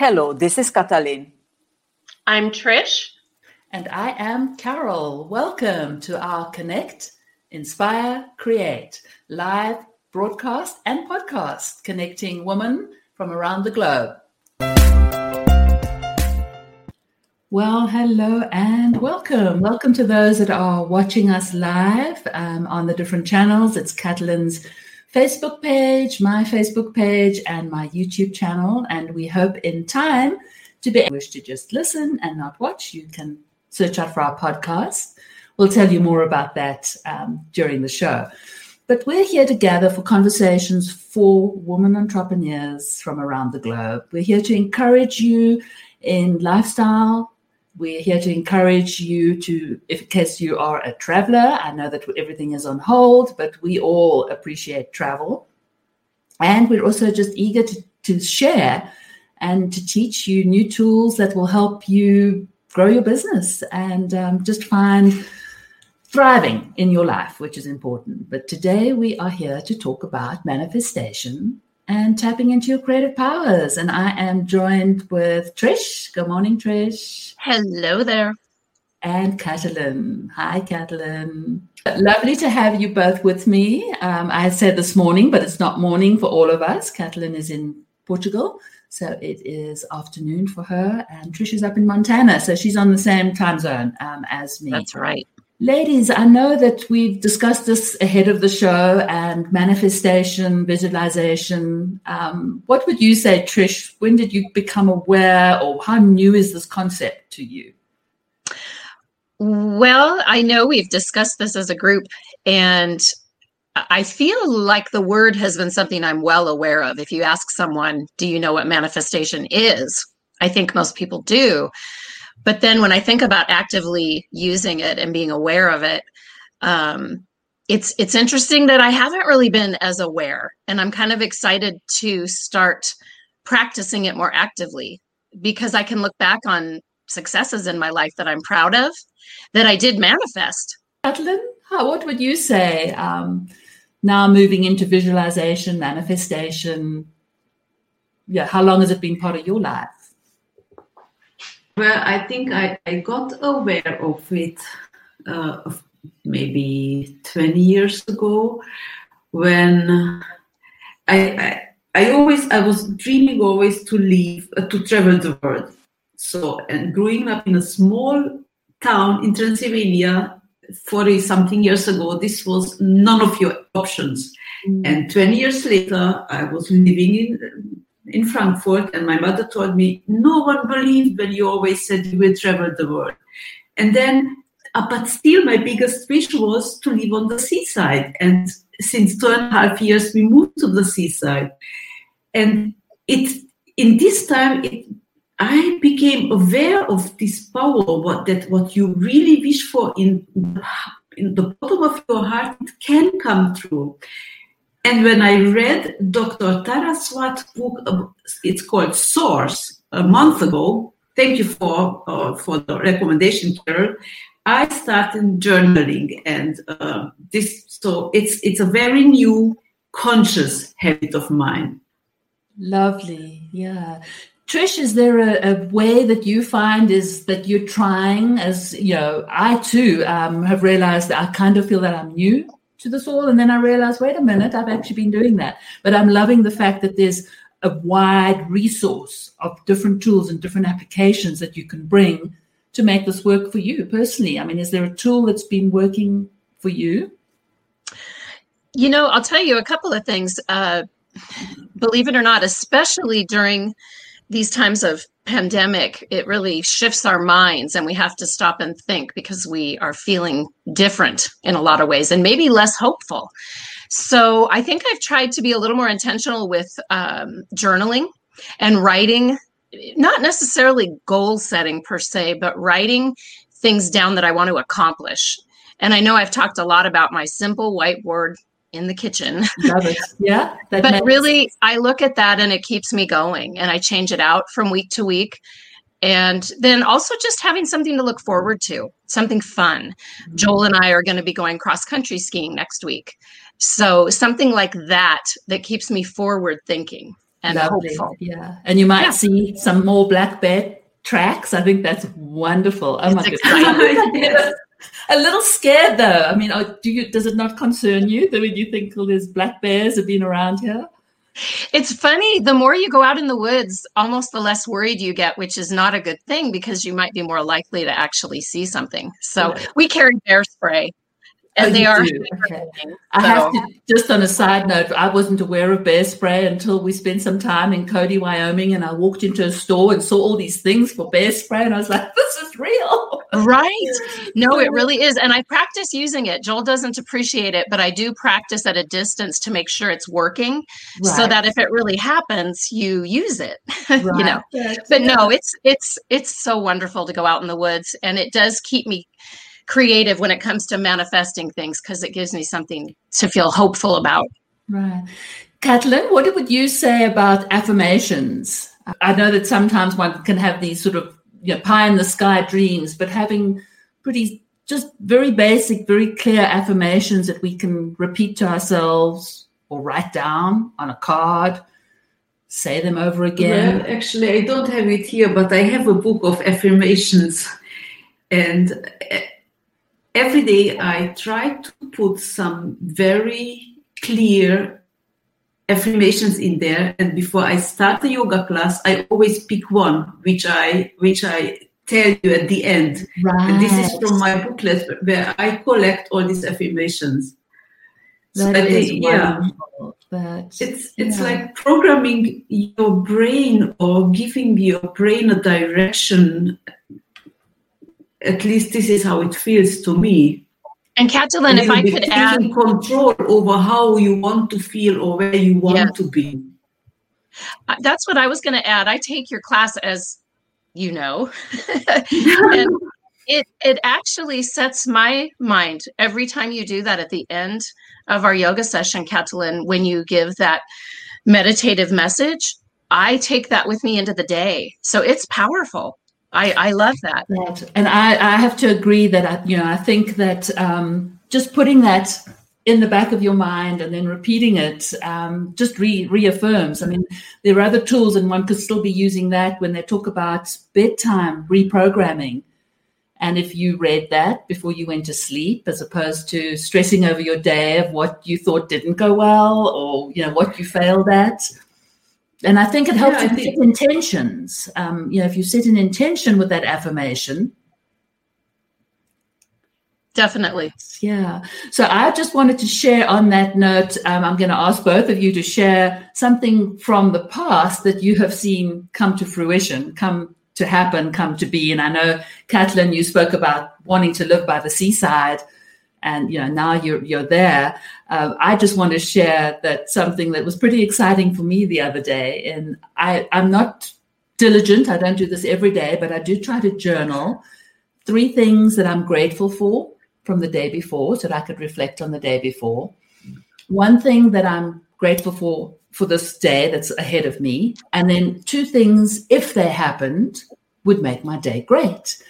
Hello, this is Katalin. I'm Trish. And I am Carol. Welcome to our Connect, Inspire, Create live broadcast and podcast connecting women from around the globe. Well, hello and welcome. Welcome to those that are watching us live um, on the different channels. It's Katalin's Facebook page, my Facebook page, and my YouTube channel. And we hope in time to be able to just listen and not watch. You can search out for our podcast. We'll tell you more about that um, during the show. But we're here to gather for conversations for women entrepreneurs from around the globe. We're here to encourage you in lifestyle, we're here to encourage you to, if in case you are a traveler, I know that everything is on hold, but we all appreciate travel. And we're also just eager to, to share and to teach you new tools that will help you grow your business and um, just find thriving in your life, which is important. But today we are here to talk about manifestation and tapping into your creative powers. And I am joined with Trish. Good morning, Trish. Hello there. And Katalin. Hi, Katalin. Lovely to have you both with me. Um, I said this morning, but it's not morning for all of us. Katalin is in Portugal. So it is afternoon for her, and Trish is up in Montana. So she's on the same time zone um, as me. That's right. Ladies, I know that we've discussed this ahead of the show and manifestation, visualization. Um, what would you say, Trish? When did you become aware, or how new is this concept to you? Well, I know we've discussed this as a group, and I feel like the word has been something I'm well aware of. If you ask someone, do you know what manifestation is? I think most people do. But then when I think about actively using it and being aware of it, um, it's it's interesting that I haven't really been as aware, and I'm kind of excited to start practicing it more actively because I can look back on successes in my life that I'm proud of that I did manifest. Katalin, what would you say um, now moving into visualization, manifestation? Yeah, how long has it been part of your life? Well, I think I, I got aware of it uh, maybe 20 years ago when I, I, I always I was dreaming always to leave uh, to travel the world. So and growing up in a small town in Transylvania 40 something years ago, this was none of your options. Mm. And 20 years later, I was living in in Frankfurt, and my mother told me, No one believed when you always said you will travel the world. And then, uh, but still, my biggest wish was to live on the seaside. And since two and a half years, we moved to the seaside. And it, in this time, it, I became aware of this power, what that what you really wish for in, in the bottom of your heart, can come true. And when I read Dr. Tara Swart's book, it's called Source, a month ago. Thank you for uh, for the recommendation, Carol. I started journaling, and uh, this so it's it's a very new conscious habit of mine. Lovely, yeah. Trish, is there a, a, way that you find is that you're trying? As you know, I too um, have realized that I kind of feel that I'm new to this all. And then I realized, wait a minute, I've actually been doing that. But I'm loving the fact that there's a wide resource of different tools and different applications that you can bring to make this work for you personally. I mean, is there a tool that's been working for you? You know, I'll tell you a couple of things. Uh, believe it or not, especially during these times of pandemic, it really shifts our minds and we have to stop and think because we are feeling different in a lot of ways and maybe less hopeful. So I think I've tried to be a little more intentional with um, journaling and writing, not necessarily goal setting per se, but writing things down that I want to accomplish. And I know I've talked a lot about my simple whiteboard in the kitchen. yeah. but makes- really, I look at that and it keeps me going and I change it out from week to week. And then also just having something to look forward to, something fun. Mm-hmm. Joel and I are going to be going cross country skiing next week. So something like that that keeps me forward thinking. and Lovely. hopeful. Yeah. And you might yeah. see some more black bear tracks. I think that's wonderful. Oh it's my goodness. a little scared though. I mean, do you does it not concern you that when you think all these black bears have been around here? It's funny, the more you go out in the woods, almost the less worried you get, which is not a good thing because you might be more likely to actually see something. So we carry bear spray and oh, they are. Okay. So. I have to just on a side note, I wasn't aware of bear spray until we spent some time in Cody, Wyoming, and I walked into a store and saw all these things for bear spray, and I was like, "This is real." Right? No, it mm-hmm. really is, and I practice using it. Joel doesn't appreciate it, but I do practice at a distance to make sure it's working, right. so that if it really happens, you use it. Right. you know, but no, it's it's it's so wonderful to go out in the woods, and it does keep me creative when it comes to manifesting things because it gives me something to feel hopeful about. Right. Kathleen, what would you say about affirmations? I know that sometimes one can have these sort of you know, pie in the sky dreams, but having pretty just very basic, very clear affirmations that we can repeat to ourselves or write down on a card, say them over again. Well, actually, I don't have it here, but I have a book of affirmations. And uh, every day I try to put some very clear affirmations in there and before I start the yoga class I always pick one which I which I tell you at the end right. and this is from my booklet where I collect all these affirmations that so is yeah it's it's yeah. like programming your brain or giving your brain a direction at least this is how it feels to me. And Katalin, if I could add control over how you want to feel or where you want yeah. to be. That's what I was going to add. I take your class as you know, and it it actually sets my mind every time you do that at the end of our yoga session, Katalin. When you give that meditative message, I take that with me into the day, so it's powerful. I, I love that. And I, I have to agree that, I, you know, I think that um, just putting that in the back of your mind and then repeating it um, just re- reaffirms. I mean, there are other tools, and one could still be using that when they talk about bedtime reprogramming. And if you read that before you went to sleep, as opposed to stressing over your day of what you thought didn't go well or you know what you failed at, and I think it helps yeah, set intentions. Um, you know, if you set an intention with that affirmation. Definitely. Yeah. So I just wanted to share on that note. Um, I'm going to ask both of you to share something from the past that you have seen come to fruition, come to happen, come to be. And I know, Kathleen, you spoke about wanting to live by the seaside and you know now you're you're there. Uh, I just want to share that something that was pretty exciting for me the other day, and I I'm not diligent. I don't do this every day, but I do try to journal three things that I'm grateful for from the day before, so that I could reflect on the day before. One thing that I'm grateful for for this day that's ahead of me, and then two things, if they happened, would make my day great.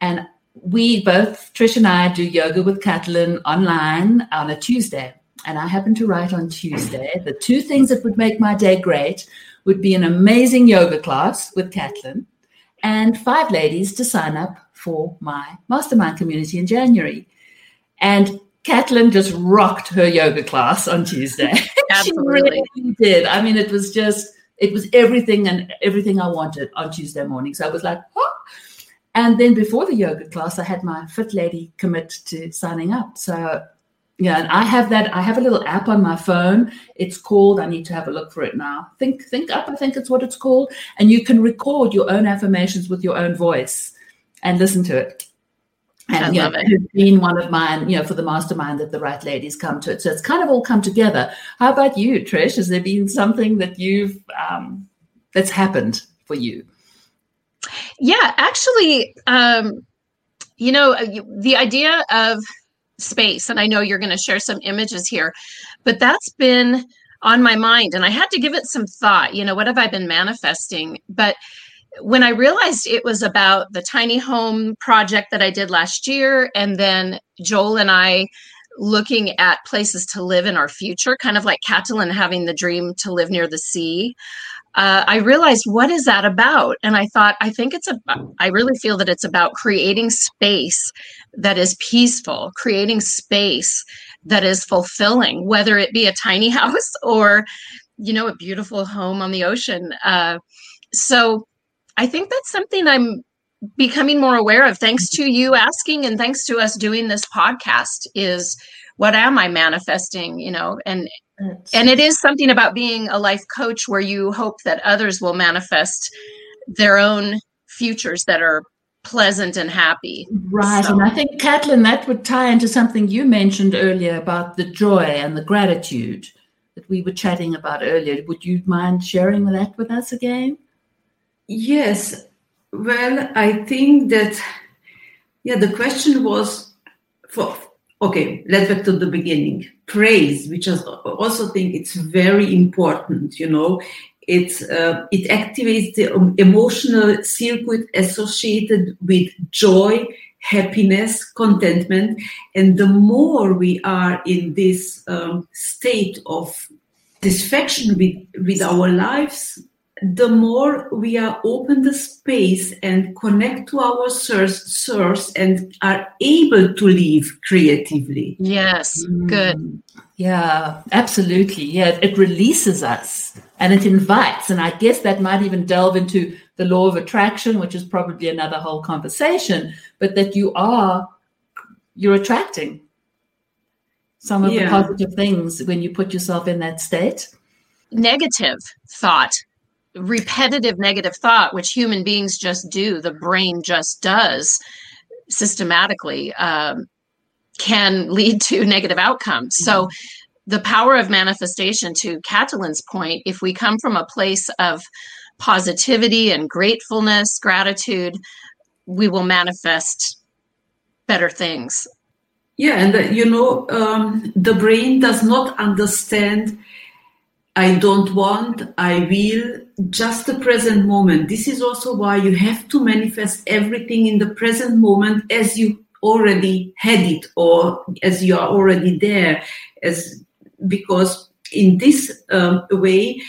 And we both, Trish and I, do yoga with Kathleen online on a Tuesday. And I happen to write on Tuesday the two things that would make my day great would be an amazing yoga class with Kathleen and five ladies to sign up for my mastermind community in January. And Kathleen just rocked her yoga class on Tuesday. Absolutely. she really did. I mean, it was just, it was everything and everything I wanted on Tuesday morning. So I was like, oh, and then before the yoga class, I had my fit lady commit to signing up. So, yeah, and I have that. I have a little app on my phone. It's called. I need to have a look for it now. Think, think up. I think it's what it's called. And you can record your own affirmations with your own voice and listen to it. And I love know, it. Has been one of mine, you know, for the mastermind that the right ladies come to it. So it's kind of all come together. How about you, Trish? Has there been something that you've um, that's happened for you? Yeah, actually, um, you know, uh, the idea of space, and I know you're going to share some images here, but that's been on my mind, and I had to give it some thought. You know, what have I been manifesting? But when I realized it was about the tiny home project that I did last year, and then Joel and I looking at places to live in our future, kind of like Katalin having the dream to live near the sea. Uh, I realized what is that about? And I thought, I think it's a, I really feel that it's about creating space that is peaceful, creating space that is fulfilling, whether it be a tiny house or, you know, a beautiful home on the ocean. Uh, so I think that's something I'm becoming more aware of thanks to you asking and thanks to us doing this podcast is what am I manifesting, you know, and and it is something about being a life coach where you hope that others will manifest their own futures that are pleasant and happy. Right. So. And I think, Katalin, that would tie into something you mentioned earlier about the joy and the gratitude that we were chatting about earlier. Would you mind sharing that with us again? Yes. Well, I think that, yeah, the question was for, okay, let's back to the beginning. Praise, which I also think it's very important, you know, it, uh, it activates the emotional circuit associated with joy, happiness, contentment. And the more we are in this um, state of satisfaction with, with our lives, the more we are open the space and connect to our source, source and are able to live creatively. Yes, good. Mm. Yeah, absolutely. Yeah, it releases us and it invites. And I guess that might even delve into the law of attraction, which is probably another whole conversation, but that you are, you're attracting some of yeah. the positive things when you put yourself in that state. Negative thought repetitive negative thought, which human beings just do, the brain just does systematically, um, can lead to negative outcomes. Mm-hmm. So, the power of manifestation, to Katalin's point, if we come from a place of positivity and gratefulness, gratitude, we will manifest better things. Yeah, and uh, you know, um, the brain does not understand I don't want, I will, just the present moment. This is also why you have to manifest everything in the present moment as you already had it or as you are already there. As because in this um, way,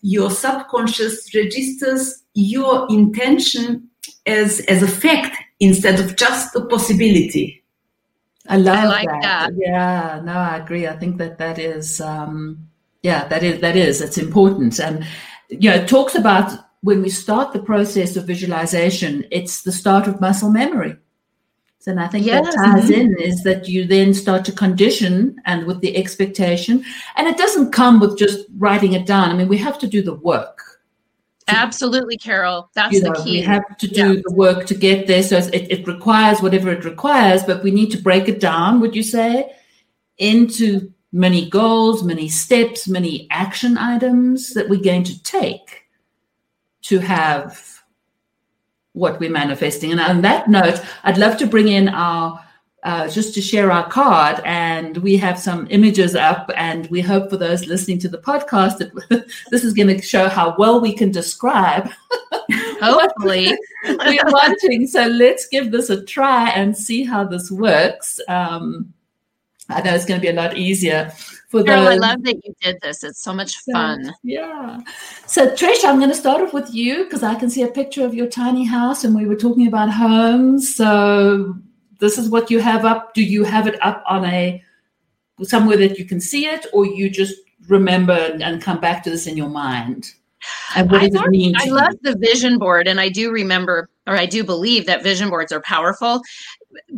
your subconscious registers your intention as as a fact instead of just a possibility. I love I like that. that. Yeah, no, I agree. I think that that is. Um, yeah, that is that is it's important, and you know, it talks about when we start the process of visualization, it's the start of muscle memory. So, and I think yes. that ties mm-hmm. in is that you then start to condition and with the expectation, and it doesn't come with just writing it down. I mean, we have to do the work. Absolutely, Carol. That's you know, the key. We have to do yeah. the work to get there. So it, it requires whatever it requires, but we need to break it down, would you say, into many goals, many steps, many action items that we're going to take to have what we're manifesting. And on that note, I'd love to bring in our uh, just to share our card, and we have some images up, and we hope for those listening to the podcast that this is going to show how well we can describe. Hopefully, we're wanting. So let's give this a try and see how this works. Um, I know it's going to be a lot easier for Carol. I love that you did this. It's so much fun. Yeah. So, Trish, I'm going to start off with you because I can see a picture of your tiny house and we were talking about homes. So, this is what you have up. Do you have it up on a somewhere that you can see it, or you just remember and, and come back to this in your mind? And what does I it mean? I love you? the vision board, and I do remember, or I do believe that vision boards are powerful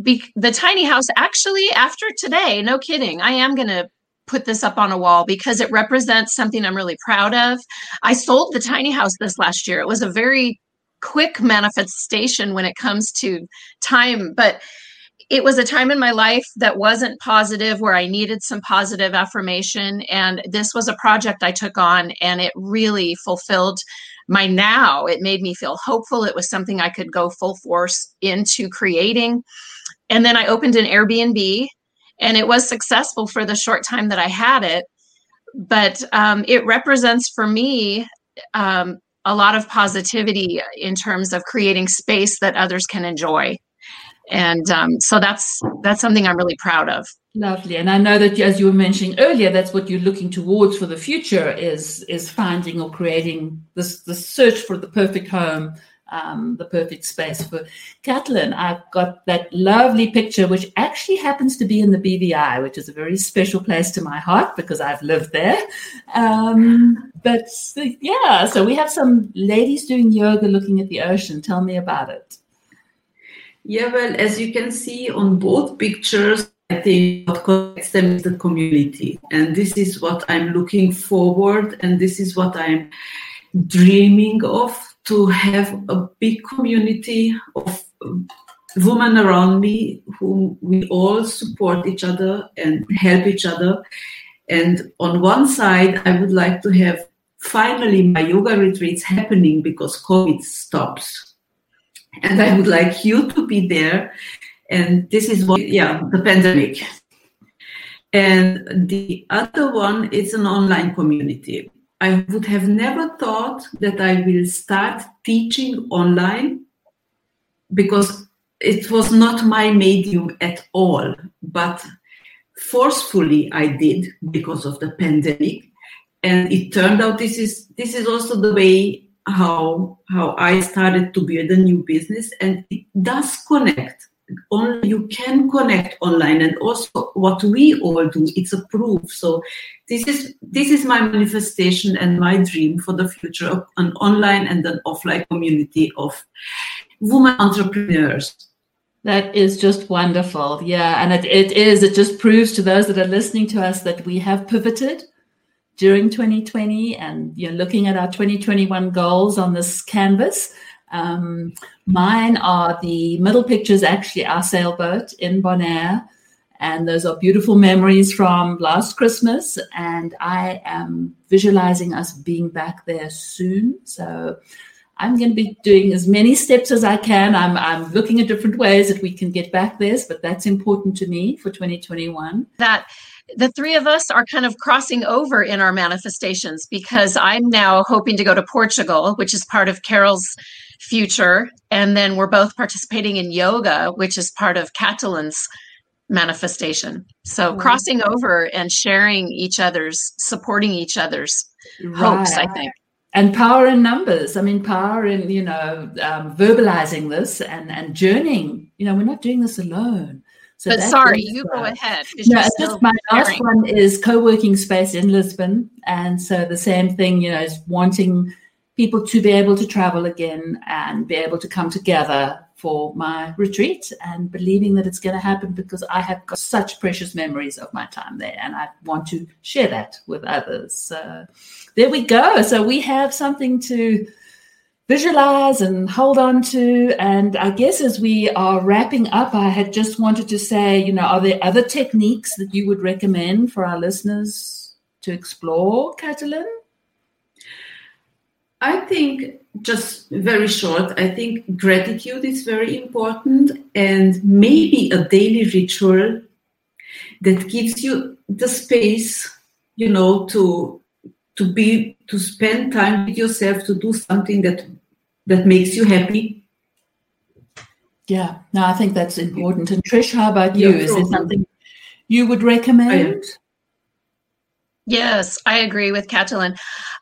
be, the tiny house actually after today no kidding i am going to put this up on a wall because it represents something i'm really proud of. I sold the tiny house this last year. It was a very quick manifestation when it comes to time but it was a time in my life that wasn't positive where i needed some positive affirmation and this was a project i took on and it really fulfilled my now it made me feel hopeful. It was something i could go full force into creating. And then i opened an airbnb and it was successful for the short time that i had it. But um, it represents for me um, a lot of positivity in terms of creating space that others can enjoy and um, so that's that's something i'm really proud of lovely and i know that as you were mentioning earlier that's what you're looking towards for the future is is finding or creating this the search for the perfect home um, the perfect space for Katalin. I've got that lovely picture, which actually happens to be in the BVI, which is a very special place to my heart because I've lived there. Um, but yeah, so we have some ladies doing yoga looking at the ocean. Tell me about it. Yeah, well, as you can see on both pictures, I think what connects them is the community. And this is what I'm looking forward, and this is what I'm dreaming of to have a big community of women around me whom we all support each other and help each other. And on one side, I would like to have finally my yoga retreats happening because COVID stops. And I would like you to be there. And this is what, yeah, the pandemic. And the other one is an online community. I would have never thought that I will start teaching online because it was not my medium at all. But forcefully I did because of the pandemic. And it turned out this is this is also the way how how I started to build a new business and it does connect. Only you can connect online and also what we all do it's a proof. So this is this is my manifestation and my dream for the future of an online and an offline community of women entrepreneurs. That is just wonderful. Yeah and it, it is. It just proves to those that are listening to us that we have pivoted during 2020 and you're looking at our 2021 goals on this canvas um, mine are the middle pictures, actually, our sailboat in Bonaire. And those are beautiful memories from last Christmas. And I am visualizing us being back there soon. So I'm going to be doing as many steps as I can. I'm, I'm looking at different ways that we can get back there, but that's important to me for 2021. That the three of us are kind of crossing over in our manifestations because I'm now hoping to go to Portugal, which is part of Carol's future. And then we're both participating in yoga, which is part of Katalin's manifestation. So right. crossing over and sharing each other's, supporting each other's right. hopes, I think. And power in numbers. I mean, power in, you know, um, verbalizing this and, and journeying. You know, we're not doing this alone. So but sorry, you go ahead. No, just my last one is co-working space in Lisbon, and so the same thing. You know, is wanting people to be able to travel again and be able to come together for my retreat and believing that it's going to happen because I have got such precious memories of my time there and I want to share that with others. So there we go. So we have something to visualize and hold on to. And I guess as we are wrapping up, I had just wanted to say, you know, are there other techniques that you would recommend for our listeners to explore, Katalin? I think just very short, I think gratitude is very important and maybe a daily ritual that gives you the space, you know, to to be to spend time with yourself to do something that that makes you happy. Yeah, no, I think that's important. And Trish, how about you? Is there something you would recommend? Yes, I agree with Katalin.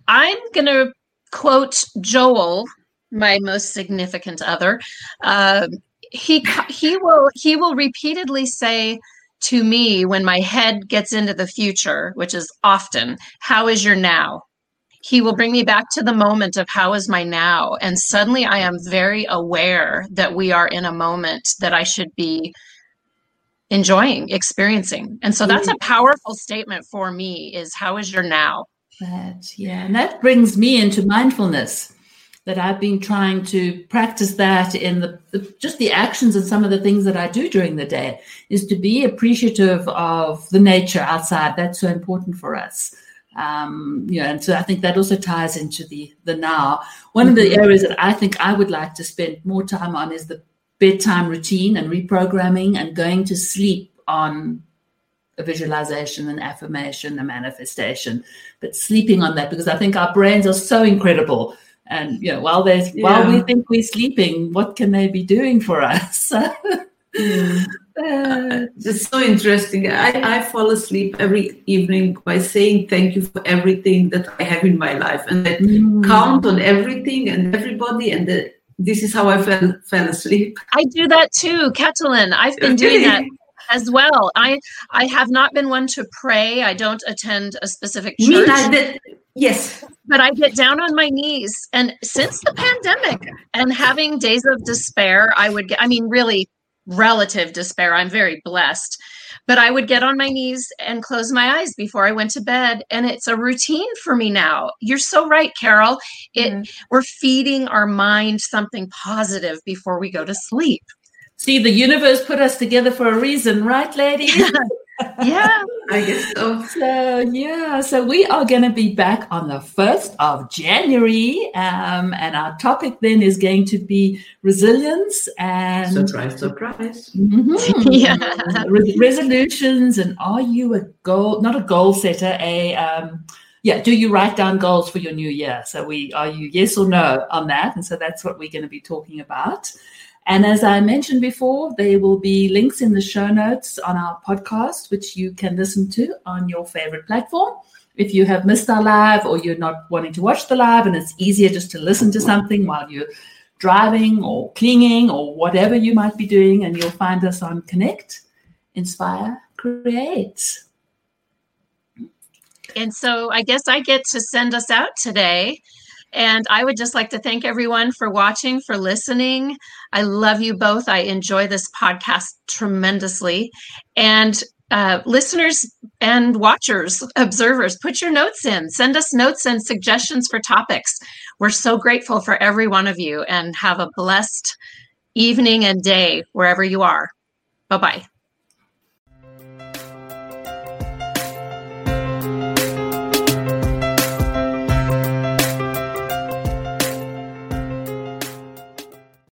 I'm going to quote Joel, my most significant other. Uh, he he will he will repeatedly say to me when my head gets into the future, which is often, "How is your now?" He will bring me back to the moment of how is my now, and suddenly I am very aware that we are in a moment that I should be enjoying experiencing and so that's a mm-hmm. powerful statement for me is how is your now that, yeah. And that brings me into mindfulness that I've been trying to practice that in the, the, just the actions and some of the things that I do during the day is to be appreciative of the nature outside. That's so important for us. Um, you know, and so I think that also ties into the the now. One of the mm-hmm. areas that I think I would like to spend more time on is the bedtime routine and reprogramming and going to sleep on a visualization, an affirmation, a manifestation, but sleeping on that because I think our brains are so incredible. And you know, while there's yeah. while we think we're sleeping, what can they be doing for us? Uh, it's so interesting. I, I fall asleep every evening by saying thank you for everything that I have in my life and I mm. count on everything and everybody and the, this is how I fell, fell asleep. I do that too, Katalin. I've been doing that as well. I I have not been one to pray. I don't attend a specific church. Me neither. Yes. But I get down on my knees. And since the pandemic and having days of despair, I would get, I mean, really relative despair. I'm very blessed. But I would get on my knees and close my eyes before I went to bed. And it's a routine for me now. You're so right, Carol. It mm-hmm. we're feeding our mind something positive before we go to sleep. See, the universe put us together for a reason, right, lady? yeah, I guess so. So, yeah, so we are going to be back on the 1st of January. Um, and our topic then is going to be resilience and. Surprise, surprise. Mm-hmm. yeah. Re- resolutions. And are you a goal, not a goal setter, a. Um, yeah, do you write down goals for your new year? So we are you yes or no on that? And so that's what we're going to be talking about. And as I mentioned before, there will be links in the show notes on our podcast, which you can listen to on your favorite platform. If you have missed our live or you're not wanting to watch the live and it's easier just to listen to something while you're driving or cleaning or whatever you might be doing, and you'll find us on Connect, Inspire, Create. And so I guess I get to send us out today. And I would just like to thank everyone for watching, for listening. I love you both. I enjoy this podcast tremendously. And uh, listeners and watchers, observers, put your notes in. Send us notes and suggestions for topics. We're so grateful for every one of you and have a blessed evening and day wherever you are. Bye bye.